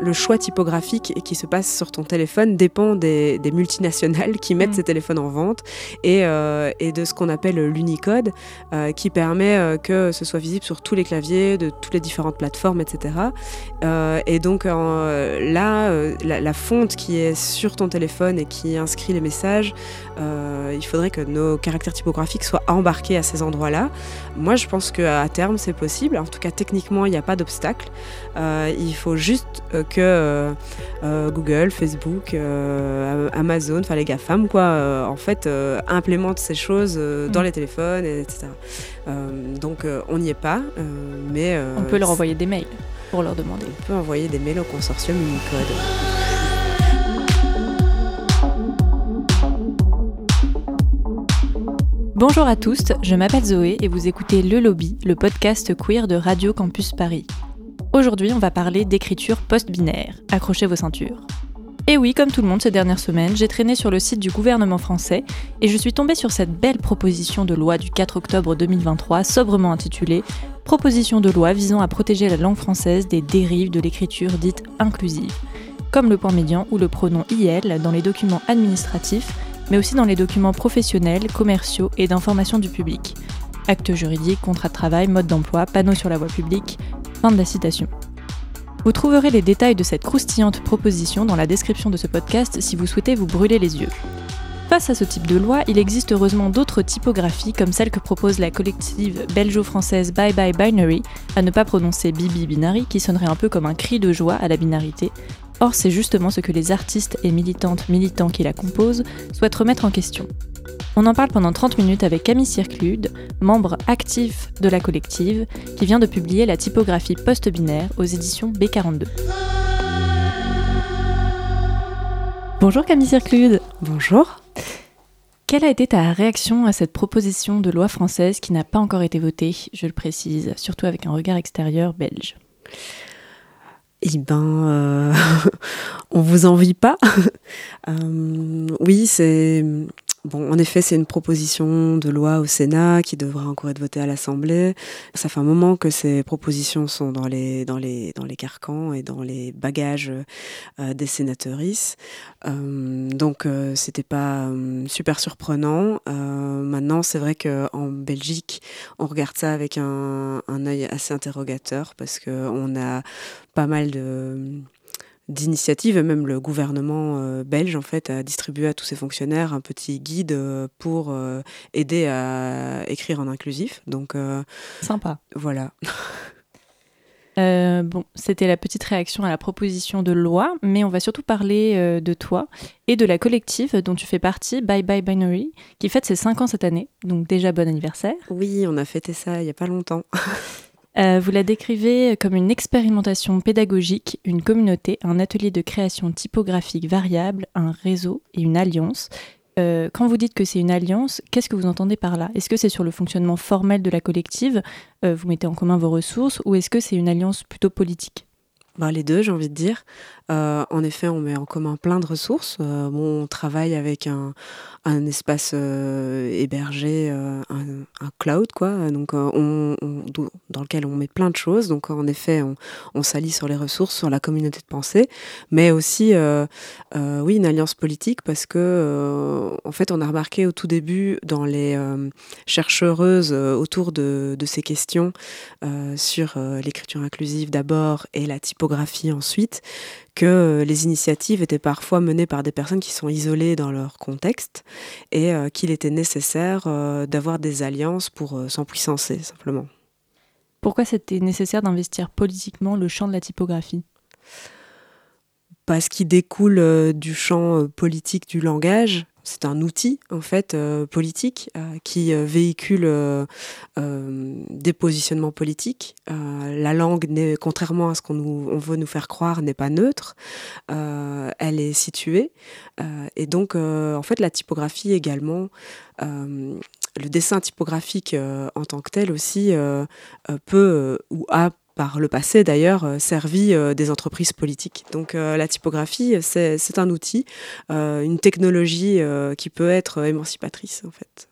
le choix typographique qui se passe sur ton téléphone dépend des, multinationales qui mettent mm. ces téléphones en vente et, euh, et de ce qu'on appelle l'Unicode, euh, qui permet euh, que ce soit visible sur tous les claviers, de toutes les différentes plateformes, etc. et donc là, la, la, fonte qui est sur ton téléphone et qui inscrit les messages, il faudrait que nos caractères typographiques soient embarqués à ces endroits-là. Moi, je pense qu'à terme, c'est possible. En tout cas, techniquement, il n'y a pas d'obstacle. il faut juste que euh, euh, Google, Facebook, euh, Amazon, enfin les GAFAM, quoi, en fait, implémentent ces choses dans mm. les téléphones, etc. donc on n'y est pas, mais... on peut leur envoyer des mails pour leur demander. On peut envoyer des mails au consortium Unicode. Bonjour à tous, je m'appelle Zoé et vous écoutez Le Lobby, le podcast queer de Radio Campus Paris. Aujourd'hui, on va parler d'écriture post-binaire. Accrochez vos ceintures. Et oui, comme tout le monde ces dernières semaines, j'ai traîné sur le site du gouvernement français et je suis tombée sur cette belle proposition de loi du 4 octobre 2023, sobrement intitulée Proposition de loi visant à protéger la langue française des dérives de l'écriture dite inclusive, comme le point médian ou le pronom IL dans les documents administratifs, mais aussi dans les documents professionnels, commerciaux et d'information du public. Actes juridiques, contrats de travail, mode d'emploi, panneaux sur la voie publique, Fin de la citation. Vous trouverez les détails de cette croustillante proposition dans la description de ce podcast si vous souhaitez vous brûler les yeux. Face à ce type de loi, il existe heureusement d'autres typographies comme celle que propose la collective belgeo-française Bye Bye Binary, à ne pas prononcer Bibi Binary qui sonnerait un peu comme un cri de joie à la binarité. Or, c'est justement ce que les artistes et militantes militants qui la composent souhaitent remettre en question. On en parle pendant 30 minutes avec Camille Circlude, membre actif de la collective, qui vient de publier la typographie post-binaire aux éditions B42. Bonjour Camille Circlude. Bonjour. Quelle a été ta réaction à cette proposition de loi française qui n'a pas encore été votée, je le précise, surtout avec un regard extérieur belge? Eh ben, euh, on vous envie pas. Euh, oui, c'est Bon, en effet, c'est une proposition de loi au Sénat qui devra encore être votée à l'Assemblée. Ça fait un moment que ces propositions sont dans les, dans les, dans les carcans et dans les bagages euh, des sénatrices. Euh, donc, euh, c'était pas super surprenant. maintenant, c'est vrai qu'en Belgique, on regarde ça avec un, un œil assez interrogateur parce qu'on a pas mal de d'initiative, et même le gouvernement euh, belge en fait a distribué à tous ses fonctionnaires un petit guide euh, pour euh, aider à écrire en inclusif. Donc sympa. Voilà. bon, c'était la petite réaction à la proposition de loi, mais on va surtout parler de toi et de la collective dont tu fais partie, Bye Bye Binary, qui fête ses 5 ans cette année, donc déjà bon anniversaire. Oui, on a fêté ça il n'y a pas longtemps. Euh, vous la décrivez comme une expérimentation pédagogique, une communauté, un atelier de création typographique variable, un réseau et une alliance. Euh, quand vous dites que c'est une alliance, qu'est-ce que vous entendez par là? Est-ce que c'est sur le fonctionnement formel de la collective? Euh, Vous mettez en commun vos ressources ou est-ce que c'est une alliance plutôt politique? Bah, les deux, j'ai envie de dire. en effet, on met en commun plein de ressources. on travaille avec un, espace euh, hébergé, euh, un, cloud, quoi, euh, dans lequel on met plein de choses. Donc en effet, on, s'allie sur les ressources, sur la communauté de pensée, mais aussi, oui, une alliance politique parce que, en fait, on a remarqué au tout début dans les chercheuses autour de, ces questions sur l'écriture inclusive d'abord et la typographie ensuite, que euh, les initiatives étaient parfois menées par des personnes qui sont isolées dans leur contexte et euh, qu'il était nécessaire euh, d'avoir des alliances pour s'empuissancer simplement. Pourquoi c'était nécessaire d'investir politiquement le champ de la typographie? Parce qu'il découle du champ politique du langage c'est un outil en fait euh, politique euh, qui euh, véhicule des positionnements politiques. la langue, contrairement à ce qu'on on veut nous faire croire, n'est pas neutre. elle est située et donc en fait la typographie également. le dessin typographique en tant que tel aussi peut ou a par le passé d'ailleurs euh, servi euh, des entreprises politiques. Donc euh, la typographie, c'est un outil, une technologie qui peut être émancipatrice en fait.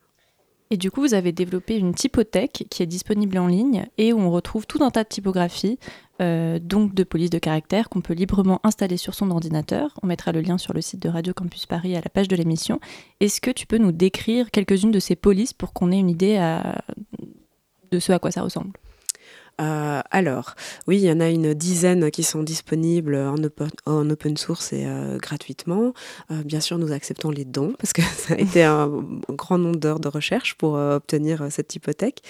Et du coup, vous avez développé une typothèque qui est disponible en ligne et où on retrouve tout un tas de typographies, donc de police de caractère, qu'on peut librement installer sur son ordinateur. On mettra le lien sur le site de Radio Campus Paris à la page de l'émission. Est-ce que tu peux nous décrire quelques-unes de ces polices pour qu'on ait une idée de ce à quoi ça ressemble? Euh, alors, oui, il y en a une dizaine qui sont disponibles en open, en open source et euh, gratuitement. Euh, bien sûr, nous acceptons les dons parce que ça a été un grand nombre d'heures de recherche pour obtenir cette hypothèque.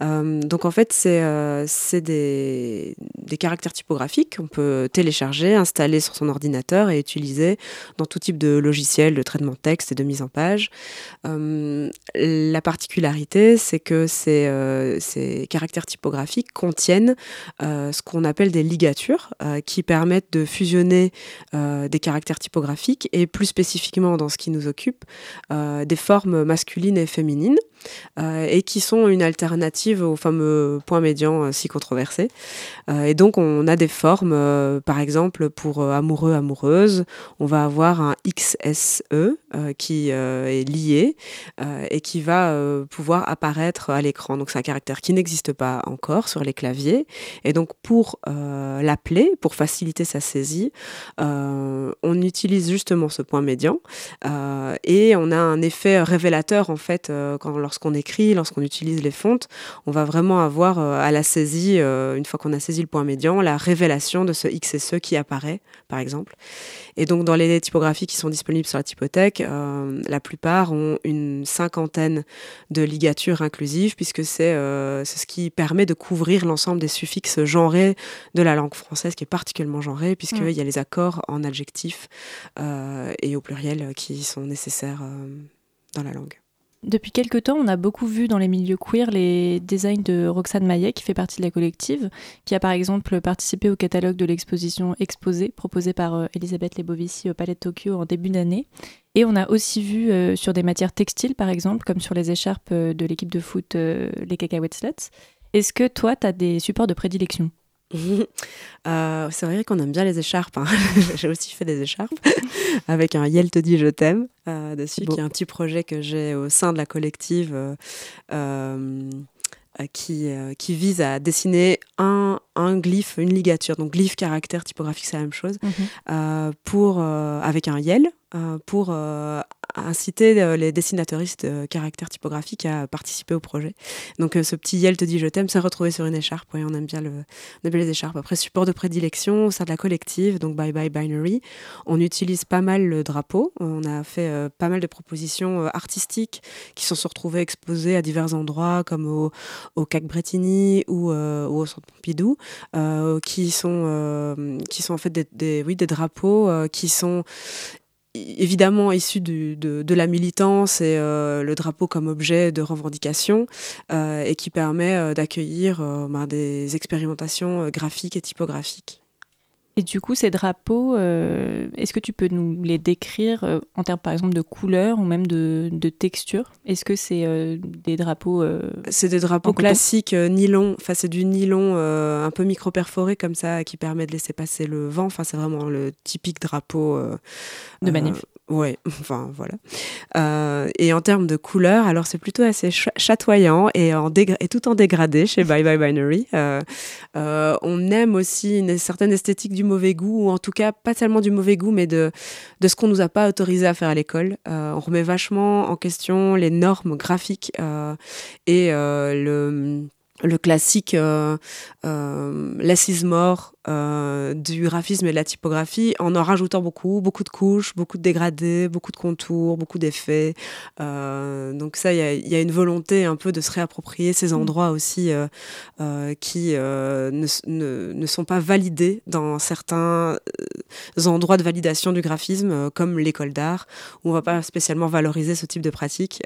donc, en fait, c'est des, des, caractères typographiques qu'on peut télécharger, installer sur son ordinateur et utiliser dans tout type de logiciel de traitement de texte et de mise en page. la particularité, c'est que ces caractères typographiques contiennent euh, ce qu'on appelle des ligatures euh, qui permettent de fusionner euh, des caractères typographiques et plus spécifiquement dans ce qui nous occupe, des formes masculines et féminines. Et qui sont une alternative au fameux point médian si controversé. Et donc on a des formes, par exemple pour amoureux, amoureuses, on va avoir un XSE qui est lié et qui va pouvoir apparaître à l'écran. Donc c'est un caractère qui n'existe pas encore sur les claviers. Et donc pour l'appeler, pour faciliter sa saisie, on utilise justement ce point médian et on a un effet révélateur en fait lorsqu'on écrit, lorsqu'on utilise les fontes, on va vraiment avoir euh, à la saisie, euh, une fois qu'on a saisi le point médian, la révélation de ce X et ce qui apparaît, par exemple. Et donc dans les typographies qui sont disponibles sur la typothèque, euh, la plupart ont une cinquantaine de ligatures inclusives, puisque c'est ce qui permet de couvrir l'ensemble des suffixes genrés de la langue française, qui est particulièrement genrée, puisqu'il mm. y a les accords en adjectif et au pluriel qui sont nécessaires dans la langue. Depuis quelques temps, on a beaucoup vu dans les milieux queer les designs de Roxane Maillet, qui fait partie de la collective, qui a par exemple participé au catalogue de l'exposition Exposé, proposée par euh, Elisabeth Lebovici au Palais de Tokyo en début d'année. Et on a aussi vu euh, sur des matières textiles, par exemple, comme sur les écharpes euh, de l'équipe de foot, les Cacahuètes Sluts. Est-ce que toi, tu as des supports de prédilection Euh, c'est vrai qu'on aime bien les écharpes. Hein. j'ai aussi fait des écharpes avec un Yel te dit je t'aime euh, dessus, qui est un petit projet que j'ai au sein de la collective euh, qui, qui vise à dessiner un, un glyphe, une ligature. Donc glyphe, caractère, typographique, c'est la même chose, mhm. pour, avec un Yel pour inciter euh, les dessinateuristes de caractères typographiques à participer au projet. Donc euh, ce petit Yel te dit je t'aime, c'est retrouvé sur une écharpe. Oui, on aime bien, le, on aime bien les écharpes. Après, support de prédilection sein de la collective, donc Bye Bye Binary. On utilise pas mal le drapeau. On a fait euh, pas mal de propositions artistiques qui sont se retrouvées exposées à divers endroits, comme au, au CAC Bretigny ou, au Centre Pompidou, qui, sont, qui sont en fait des, drapeaux qui sont évidemment issu de, la militance et euh, le drapeau comme objet de revendication euh, et qui permet euh, d'accueillir ben, des expérimentations graphiques et typographiques. Et du coup, ces drapeaux, euh, est-ce que tu peux nous les décrire euh, en termes, par exemple, de couleur ou même de, texture Est-ce que c'est euh, des drapeaux C'est des drapeaux classiques nylon. Enfin, c'est du nylon un peu micro-perforé comme ça qui permet de laisser passer le vent. Enfin, c'est vraiment le typique drapeau de manif. Ouais, enfin voilà. Euh, et en termes de couleur, alors c'est plutôt assez chatoyant et, tout en dégradé chez Bye Bye Binary. Euh, euh, on aime aussi une certaine esthétique du mauvais goût, ou en tout cas pas tellement du mauvais goût, mais de, de ce qu'on nous a pas autorisé à faire à l'école. on remet vachement en question les normes graphiques et le le classique euh, euh, less is more euh, du graphisme et de la typographie en en rajoutant beaucoup, beaucoup de couches, beaucoup de dégradés, beaucoup de contours, beaucoup d'effets. Euh, donc ça, il y a, une volonté un peu de se réapproprier ces mm. endroits aussi qui ne, ne, sont pas validés dans certains endroits de validation du graphisme, comme l'école d'art, où on va pas spécialement valoriser ce type de pratique.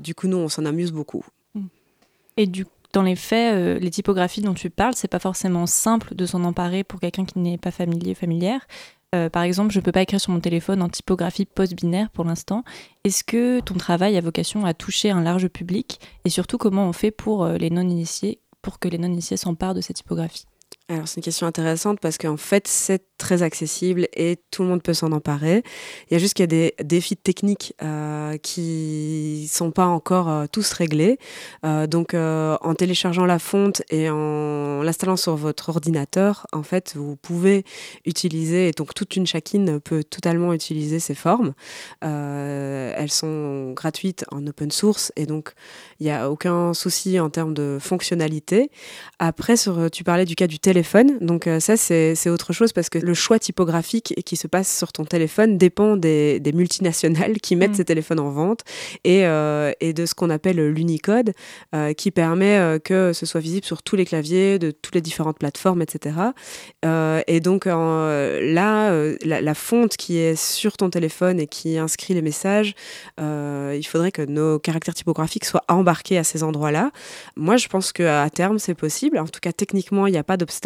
du coup, nous, on s'en amuse beaucoup. Mm. Et du dans les faits, euh, les typographies dont tu parles, c'est pas forcément simple de s'en emparer pour quelqu'un qui n'est pas familier, familière. Euh, par exemple, je ne peux pas écrire sur mon téléphone en typographie post-binaire pour l'instant. Est-ce que ton travail a vocation à toucher un large public? Et surtout, comment on fait pour euh, les non-initiés, pour que les non-initiés s'emparent de cette typographie alors c'est une question intéressante parce qu'en fait c'est très accessible et tout le monde peut s'en emparer. Il y a juste qu'il y a des défis techniques euh, qui sont pas encore euh, tous réglés. Euh, donc euh, en téléchargeant la fonte et en l'installant sur votre ordinateur, en fait vous pouvez utiliser et donc toute une chacune peut totalement utiliser ces formes. Elles sont gratuites en open source et donc il n'y a aucun souci en termes de fonctionnalité. Après tu parlais du cas du téléphone téléphone. Donc euh, ça, c'est autre chose parce que le choix typographique qui se passe sur ton téléphone dépend des, des multinationales qui mettent mmh. ces téléphones en vente et, euh, et de ce qu'on appelle l'Unicode euh, qui permet que ce soit visible sur tous les claviers de toutes les différentes plateformes, etc. Euh, et donc là, la, la, fonte qui est sur ton téléphone et qui inscrit les messages, il faudrait que nos caractères typographiques soient embarqués à ces endroits-là. Moi, je pense qu'à terme, c'est possible. En tout cas, techniquement, il n'y a pas d'obstacle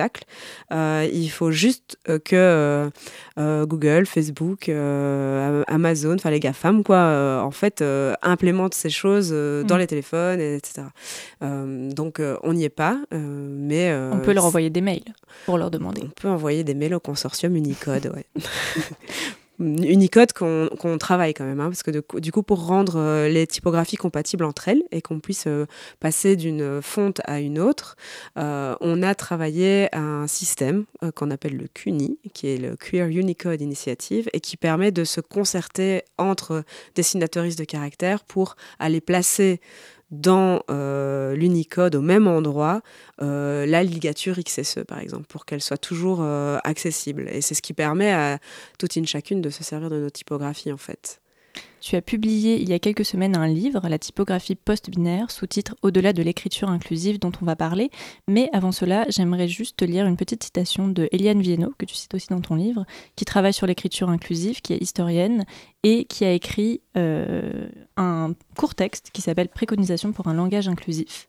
euh, il faut juste euh, que euh, Google, Facebook, Amazon, enfin les GAFAM, quoi, en fait, implémentent ces choses dans mm. les téléphones, etc. donc, on n'y est pas, mais... on peut leur envoyer des mails pour leur demander. On peut envoyer des mails au consortium Unicode, ouais. Unicode qu'on travaille quand même, hein, parce que du coup, pour rendre euh, les typographies compatibles entre elles et qu'on puisse euh, passer d'une fonte à une autre, euh, on a travaillé un système qu'on appelle le CUNY, qui est le Queer Unicode Initiative, et qui permet de se concerter entre dessinateuristes de caractères pour aller placer dans euh, l'Unicode au même endroit euh, la ligature XSE par exemple pour qu'elle soit toujours euh, accessible et c'est ce qui permet à toute une chacune de se servir de nos typographies en fait. Tu as publié il y a quelques semaines un livre, La typographie post-binaire, sous-titre Au-delà de l'écriture inclusive dont on va parler. Mais avant cela, j'aimerais juste te lire une petite citation de Eliane Viennot, que tu cites aussi dans ton livre, qui travaille sur l'écriture inclusive, qui est historienne et qui a écrit euh, un court texte qui s'appelle Préconisation pour un langage inclusif.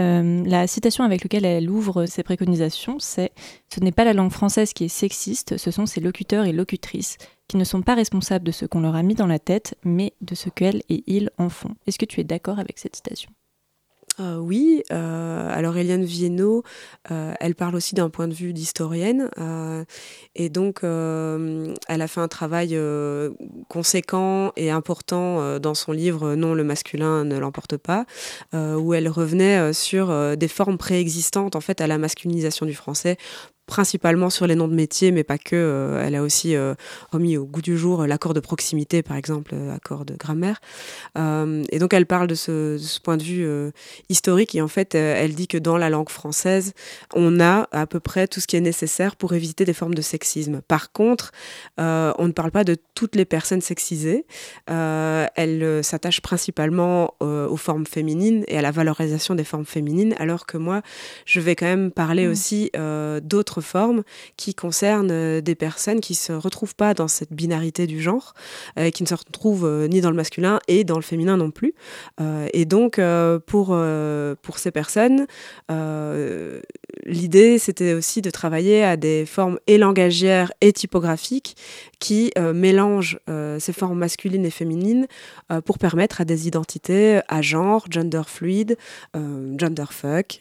Euh, la citation avec laquelle elle ouvre ses préconisations, c'est Ce n'est pas la langue française qui est sexiste, ce sont ses locuteurs et locutrices qui ne sont pas responsables de ce qu'on leur a mis dans la tête, mais de ce qu'elles et ils en font. Est-ce que tu es d'accord avec cette citation? Euh, oui, euh, alors Eliane Viennot, euh, elle parle aussi d'un point de vue d'historienne, et donc elle a fait un travail conséquent et important dans son livre Non, le masculin ne l'emporte pas, où elle revenait sur des formes préexistantes en fait à la masculinisation du français principalement sur les noms de métiers, mais pas que. Euh, elle a aussi euh, remis au goût du jour l'accord de proximité, par exemple, euh, accord de grammaire. Euh, et donc elle parle de ce, de ce point de vue euh, historique et en fait, euh, elle dit que dans la langue française, on a à peu près tout ce qui est nécessaire pour éviter des formes de sexisme. Par contre, on ne parle pas de toutes les personnes sexisées. elle s'attache principalement aux formes féminines et à la valorisation des formes féminines, alors que moi, je vais quand même parler mmh. aussi d'autres formes qui concernent euh, des personnes qui se retrouvent pas dans cette binarité du genre, euh, qui ne se retrouvent euh, ni dans le masculin et dans le féminin non plus. Et donc, pour, pour ces personnes, l'idée, c'était aussi de travailler à des formes et langagières et typographiques qui mélangent ces formes masculines et féminines pour permettre à des identités à genre, gender fluide, gender fuck,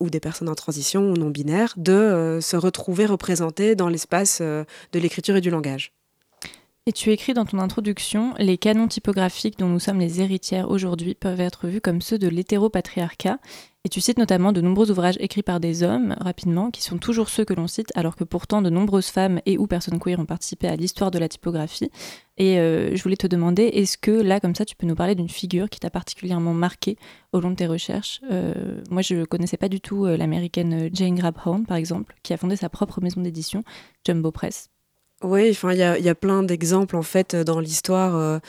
ou des personnes en transition ou non binaires, de se retrouver représentées dans l'espace euh, de l'écriture et du langage. Et tu écris dans ton introduction Les canons typographiques dont nous sommes les héritières aujourd'hui peuvent être vus comme ceux de l'hétéropatriarcat. Et tu cites notamment de nombreux ouvrages écrits par des hommes, rapidement, qui sont toujours ceux que l'on cite, alors que pourtant de nombreuses femmes et ou personnes queer ont participé à l'histoire de la typographie. Et euh, je voulais te demander, est-ce que là, comme ça, tu peux nous parler d'une figure qui t'a particulièrement marqué au long de tes recherches? Euh, Moi, je ne connaissais pas du tout euh, l'américaine Jane Grabhorn, par exemple, qui a fondé sa propre maison d'édition, Jumbo Press. Oui, enfin, il y a, plein d'exemples en fait dans l'histoire.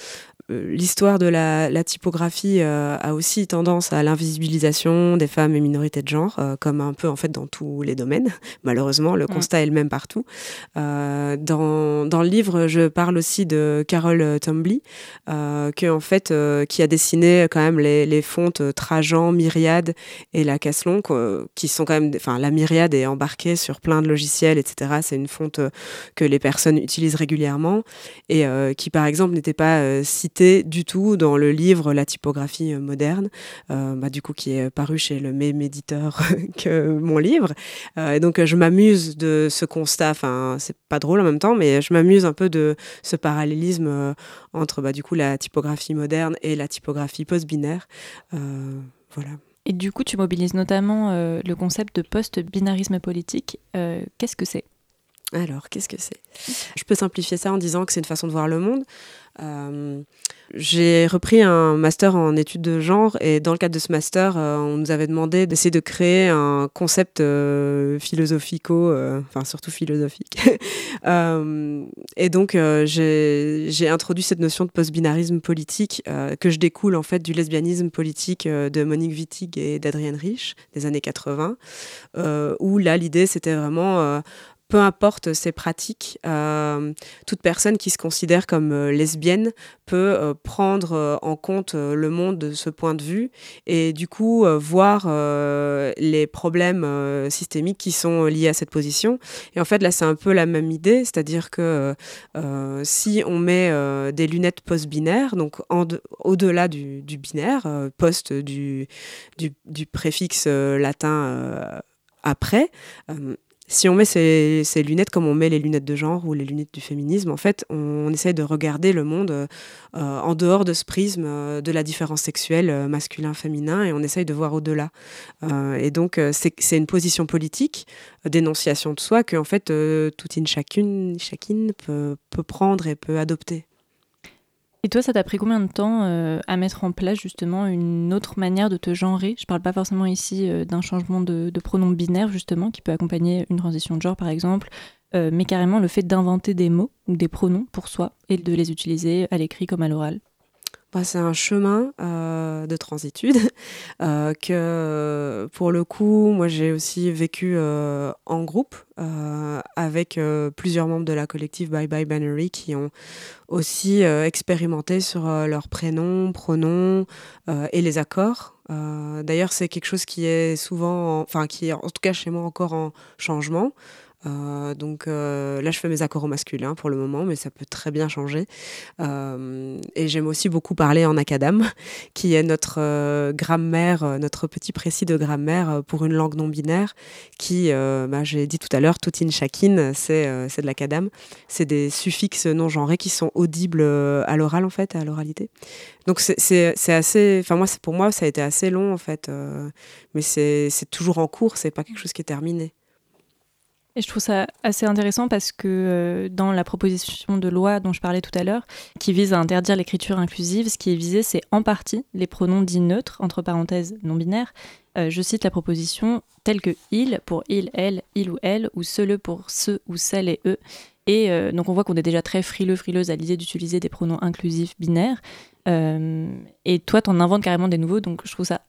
Euh, l'histoire de la, la typographie euh, a aussi tendance à l'invisibilisation des femmes et minorités de genre, euh, comme un peu en fait dans tous les domaines. Malheureusement, le mmh. constat est le même partout. Euh, dans, dans le livre, je parle aussi de Carole Tumbly, que en fait, qui a dessiné quand même les, les fontes Trajan, Myriade et la Caslon, qui sont quand même, enfin, la Myriade est embarquée sur plein de logiciels, etc. C'est une fonte que les personnes utilisent régulièrement et qui, par exemple, n'était pas citée du tout dans le livre La typographie moderne, bah, du coup qui est paru chez le même éditeur que mon livre. et donc je m'amuse de ce constat, enfin c'est pas drôle en même temps, mais je m'amuse un peu de ce parallélisme entre bah, du coup la typographie moderne et la typographie post-binaire. voilà. Et du coup, tu mobilises notamment le concept de post-binarisme politique. Qu'est-ce que c'est? Alors, qu'est-ce que c'est? Je peux simplifier ça en disant que c'est une façon de voir le monde. Euh, j'ai repris un master en études de genre et dans le cadre de ce master, euh, on nous avait demandé d'essayer de créer un concept euh, philosophico, enfin surtout philosophique. et donc j'ai introduit cette notion de post-binarisme politique que je découle en fait du lesbianisme politique de Monique Wittig et d'Adrienne Rich des années 80, où là l'idée c'était vraiment peu importe ses pratiques, euh, toute personne qui se considère comme euh, lesbienne peut euh, prendre en compte le monde de ce point de vue et du coup voir les problèmes systémiques qui sont liés à cette position. Et en fait, là, c'est un peu la même idée, c'est-à-dire que si on met des lunettes post-binaires, donc au-delà du, binaire, post du, préfixe latin après, si on met ces, lunettes comme on met les lunettes de genre ou les lunettes du féminisme, en fait, on, essaie de regarder le monde euh, en dehors de ce prisme euh, de la différence sexuelle euh, masculin-féminin et on essaye de voir au-delà. et donc, c'est une position politique d'énonciation de soi que, en fait, toute une chacune, chacune peut prendre et peut adopter. Et toi, ça t'a pris combien de temps euh, à mettre en place justement une autre manière de te genrer? Je parle pas forcément ici euh, d'un changement de, pronom binaire justement qui peut accompagner une transition de genre par exemple, euh, mais carrément le fait d'inventer des mots ou des pronoms pour soi et de les utiliser à l'écrit comme à l'oral. C'est un chemin euh, de transitude euh, que pour le coup, moi j'ai aussi vécu euh, en groupe avec plusieurs membres de la collective Bye Bye Bannery qui ont aussi expérimenté sur leurs prénoms, pronoms et les accords. D'ailleurs, c'est quelque chose qui est souvent, enfin qui est en tout cas chez moi encore en changement. Euh, donc euh, là, je fais mes accords au masculin pour le moment, mais ça peut très bien changer. Euh, et j'aime aussi beaucoup parler en acadam, qui est notre grammaire, notre petit précis de grammaire pour une langue non binaire, qui, bah, j'ai dit tout à l'heure, toutine, chacune, c'est de l'acadam. C'est des suffixes non genrés qui sont audibles à l'oral, en fait, à l'oralité. Donc c'est assez, enfin moi, pour moi, ça a été assez long, en fait, mais c'est toujours en cours, c'est pas quelque chose qui est terminé. Et je trouve ça assez intéressant parce que euh, dans la proposition de loi dont je parlais tout à l'heure, qui vise à interdire l'écriture inclusive, ce qui est visé, c'est en partie les pronoms dits neutres, entre parenthèses non binaires. Euh, je cite la proposition telle que il pour il, elle, il ou elle, ou seul pour ce ou celle et eux. Et euh, donc on voit qu'on est déjà très frileux, frileuse à l'idée d'utiliser des pronoms inclusifs binaires. et toi, t'en inventes carrément des nouveaux, donc je trouve ça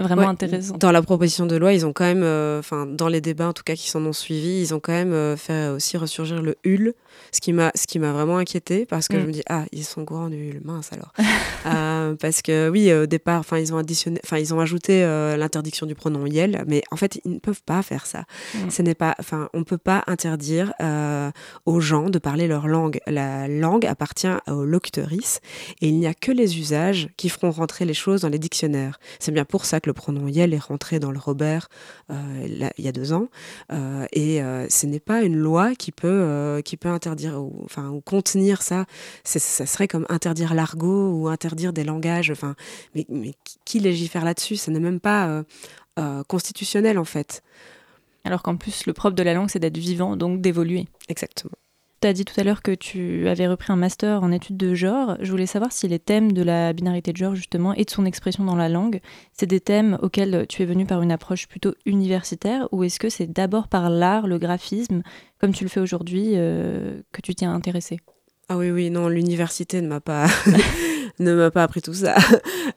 Vraiment intéressant. Dans la proposition de loi, ils ont quand même, euh, enfin, dans les débats en tout cas qui s'en ont suivis, ils ont quand même euh, fait aussi ressurgir le HUL, ce qui m'a, ce qui m'a vraiment inquiété parce que je mm. me dis ah ils sont courants du HUL, mince alors. Euh, parce que oui, au départ, enfin ils ont additionné, enfin ils ont ajouté l'interdiction du pronom yel, mais en fait ils ne peuvent pas faire ça. Mm. Ce n'est pas, enfin on peut pas interdire aux gens de parler leur langue. La langue appartient aux locutrices et il n'y a que les usages qui feront rentrer les choses dans les dictionnaires. C'est bien pour ça le pronom Yel est rentré dans le Robert euh, il y a deux ans. Euh, et euh, ce n'est pas une loi qui peut, qui peut interdire ou, enfin, ou contenir ça. Ça serait comme interdire l'argot ou interdire des langages. Enfin, mais, mais qui légifère là-dessus? Ce n'est même pas constitutionnel en fait. Alors qu'en plus, le propre de la langue, c'est d'être vivant, donc d'évoluer. Exactement. Tu as dit tout à l'heure que tu avais repris un master en études de genre. Je voulais savoir si les thèmes de la binarité de genre, justement, et de son expression dans la langue, c'est des thèmes auxquels tu es venu par une approche plutôt universitaire, ou est-ce que c'est d'abord par l'art, le graphisme, comme tu le fais aujourd'hui, euh, que tu t'y as intéressé ah oui, oui, non, l'université ne m'a pas, ne m'a pas appris tout ça.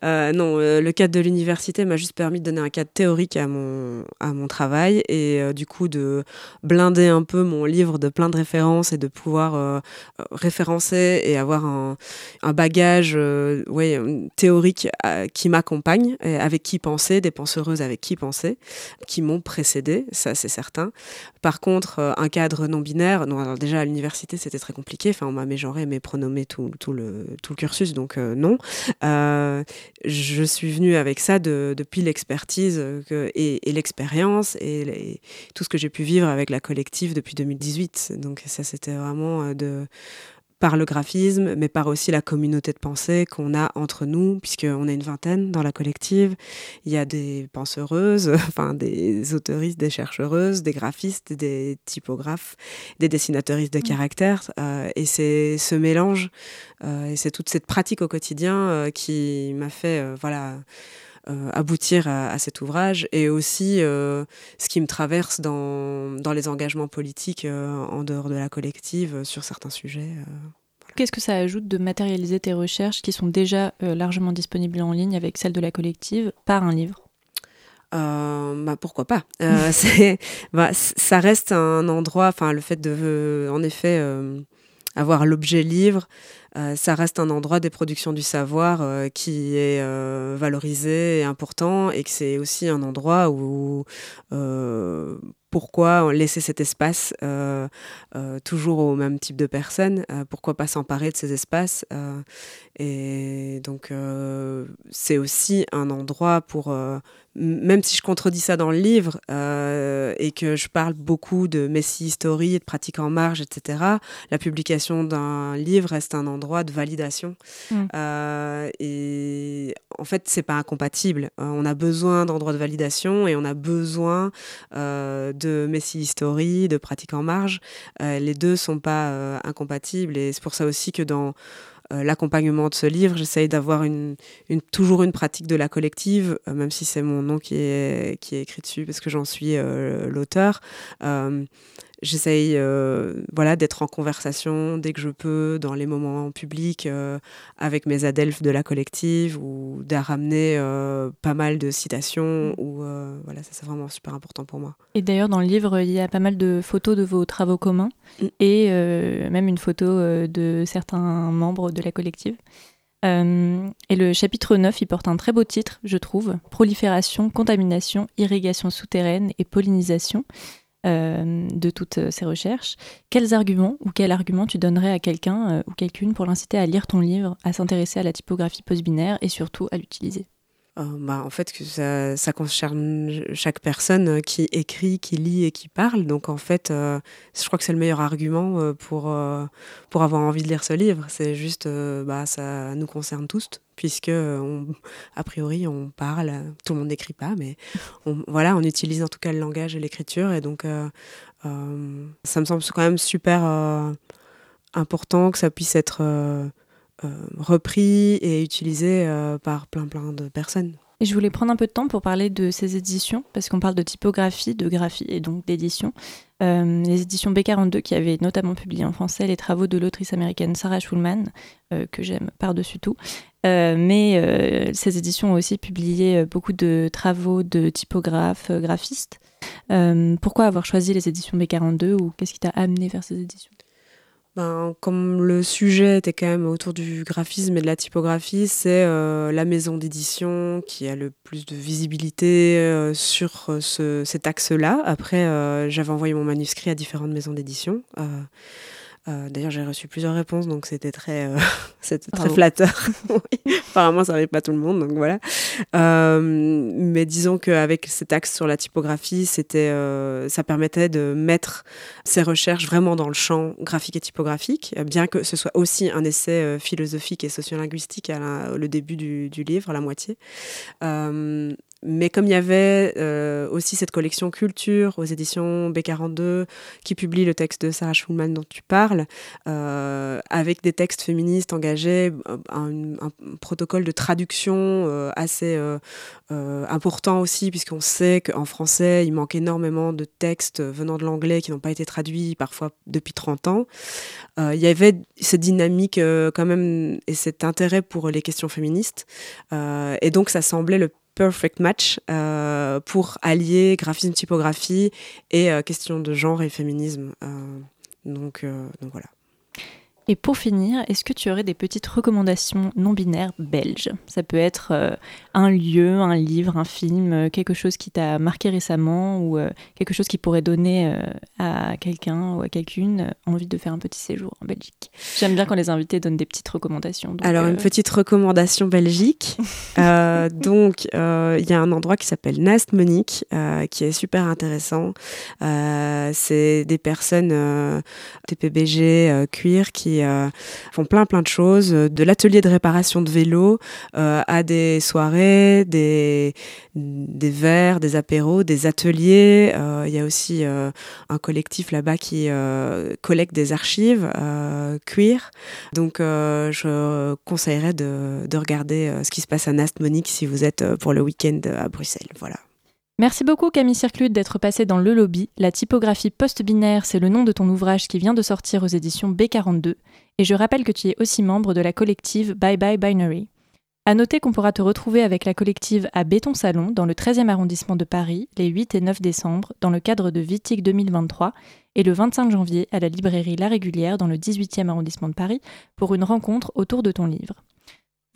Euh, non, euh, le cadre de l'université m'a juste permis de donner un cadre théorique à mon, à mon travail et du coup de blinder un peu mon livre de plein de références et de pouvoir référencer et avoir un, un bagage théorique qui m'accompagne, avec qui penser, des penseuses avec qui penser, qui m'ont précédé, ça c'est certain. Par contre, un cadre non binaire, non, déjà à l'université c'était très compliqué, enfin on m'a mégenré, mais pronommé tout, tout, le, tout le cursus, donc euh, non. Euh, je suis venue avec ça depuis l'expertise et, l'expérience et, tout ce que j'ai pu vivre avec la collective depuis 2018. Donc ça, c'était vraiment euh, de par le graphisme, mais par aussi la communauté de pensée qu'on a entre nous, puisqu'on est une vingtaine dans la collective. Il y a des penseuses, enfin des autoristes, des chercheuses, des graphistes, des typographes, des dessinateuristes de mmh. caractère. Euh, et c'est ce mélange, euh, et c'est toute cette pratique au quotidien euh, qui m'a fait, voilà, euh, aboutir à, cet ouvrage et aussi euh, ce qui me traverse dans, dans les engagements politiques euh, en dehors de la collective sur certains sujets. Qu'est-ce que ça ajoute de matérialiser tes recherches qui sont déjà largement disponibles en ligne avec celles de la collective par un livre? Bah, pourquoi pas c'est bah, ça reste un endroit enfin le fait de en effet avoir l'objet livre ça reste un endroit des productions du savoir euh, qui est euh, valorisé et important et que c'est aussi un endroit où pourquoi laisser cet espace toujours au même type de personnes Pourquoi pas s'emparer de ces espaces Et donc c'est aussi un endroit pour même si je contredis ça dans le livre euh, et que je parle beaucoup de Messi History et de pratique en marge, etc., la publication d'un livre reste un endroit de validation. Mm. Euh, et en fait, c'est pas incompatible. Euh, on a besoin d'endroits de validation et on a besoin de Messi History, de pratique en marge. les deux sont pas incompatibles et c'est pour ça aussi que dans euh, l'accompagnement de ce livre. J'essaye d'avoir une, une, toujours une pratique de la collective, euh, même si c'est mon nom qui est, qui est écrit dessus, parce que j'en suis euh, l'auteur. J'essaye euh, voilà, d'être en conversation dès que je peux, dans les moments publics, euh, avec mes adelphes de la collective, ou de ramener euh, pas mal de citations. Ou, voilà, ça, c'est vraiment super important pour moi. Et d'ailleurs, dans le livre, il y a pas mal de photos de vos travaux communs, mm. et même une photo de certains membres de la collective. et le chapitre 9, il porte un très beau titre, je trouve, Prolifération, contamination, irrigation souterraine et pollinisation. Euh, de toutes euh, ces recherches, quels arguments ou quel argument tu donnerais à quelqu'un euh, ou quelqu'une pour l'inciter à lire ton livre, à s'intéresser à la typographie post-binaire et surtout à l'utiliser? Bah, en fait, que ça, concerne chaque personne qui écrit, qui lit et qui parle. Donc, en fait, je crois que c'est le meilleur argument pour, pour avoir envie de lire ce livre. C'est juste, bah, ça nous concerne tous puisque on, a priori on parle, tout le monde n'écrit pas, mais on, voilà, on utilise en tout cas le langage et l'écriture, et donc euh, euh, ça me semble quand même super euh, important que ça puisse être repris et utilisé par plein plein de personnes. Et je voulais prendre un peu de temps pour parler de ces éditions, parce qu'on parle de typographie, de graphie et donc d'édition. Euh, les éditions B42 qui avaient notamment publié en français les travaux de l'autrice américaine Sarah Schulman, euh, que j'aime par-dessus tout. Euh, mais ces éditions ont aussi publié beaucoup de travaux de typographes, graphistes. pourquoi avoir choisi les éditions B42 ou qu'est-ce qui t'a amené vers ces éditions? Ben, comme le sujet était quand même autour du graphisme et de la typographie, c'est euh, la maison d'édition qui a le plus de visibilité euh, sur euh, cet axe-là. Après, j'avais envoyé mon manuscrit à différentes maisons d'édition. Euh, d'ailleurs, j'ai reçu plusieurs réponses, donc c'était très, euh, très flatteur. Apparemment, ça n'arrive pas tout le monde, donc voilà. Euh, mais disons qu'avec cet axe sur la typographie, c'était, ça permettait de mettre ces recherches vraiment dans le champ graphique et typographique, bien que ce soit aussi un essai philosophique et sociolinguistique à le début du, du livre, à la moitié mais comme il y avait euh, aussi cette collection culture aux éditions B42 qui publie le texte de Sarah Schulman dont tu parles, euh, avec des textes féministes engagés, un, un protocole de traduction assez important aussi, puisqu'on sait qu'en français, il manque énormément de textes venant de l'anglais qui n'ont pas été traduits parfois depuis 30 ans. il y avait cette dynamique quand même et cet intérêt pour les questions féministes. et donc ça semblait le perfect match euh, pour allier graphisme, typographie et euh, question de genre et féminisme. Euh, donc, donc voilà. Et pour finir, est-ce que tu aurais des petites recommandations non binaires belges? Ça peut être euh, un lieu, un livre, un film, euh, quelque chose qui t'a marqué récemment ou euh, quelque chose qui pourrait donner à quelqu'un ou à quelqu'une envie de faire un petit séjour en Belgique? J'aime bien quand les invités donnent des petites recommandations. Alors une petite recommandation Belgique. donc il y a un endroit qui s'appelle Nast Monique qui est super intéressant. C'est des personnes TPBG queer qui euh, font plein plein de choses, euh, de l'atelier de réparation de vélo euh, à des soirées, des, des verres, des apéros, des ateliers. Il y a aussi un collectif là-bas qui collecte des archives queer. Donc je conseillerais de, de regarder ce qui se passe à Nast Monique si vous êtes pour le week-end à Bruxelles. Voilà. Merci beaucoup Camille Circlut d'être passée dans le lobby. La typographie post-binaire, c'est le nom de ton ouvrage qui vient de sortir aux éditions B42. Et je rappelle que tu es aussi membre de la collective Bye Bye Binary. À noter qu'on pourra te retrouver avec la collective à Béton Salon dans le 13e arrondissement de Paris les 8 et 9 décembre dans le cadre de Vitic 2023 et le 25 janvier à la librairie La Régulière dans le 18e arrondissement de Paris pour une rencontre autour de ton livre.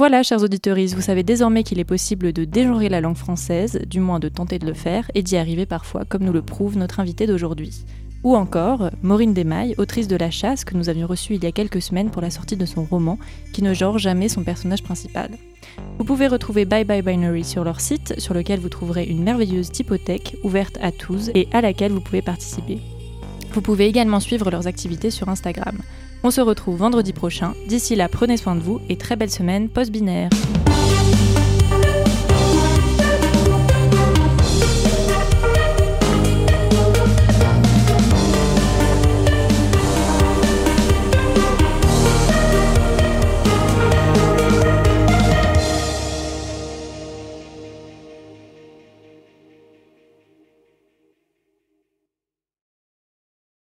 Voilà, chers auditeurs, vous savez désormais qu'il est possible de dégenrer la langue française, du moins de tenter de le faire, et d'y arriver parfois, comme nous le prouve notre invité d'aujourd'hui. Ou encore, Maureen Desmailles, autrice de La Chasse, que nous avions reçue il y a quelques semaines pour la sortie de son roman, qui ne genre jamais son personnage principal. Vous pouvez retrouver Bye Bye Binary sur leur site, sur lequel vous trouverez une merveilleuse typothèque ouverte à tous et à laquelle vous pouvez participer. Vous pouvez également suivre leurs activités sur Instagram. On se retrouve vendredi prochain. D'ici là, prenez soin de vous et très belle semaine post-binaire.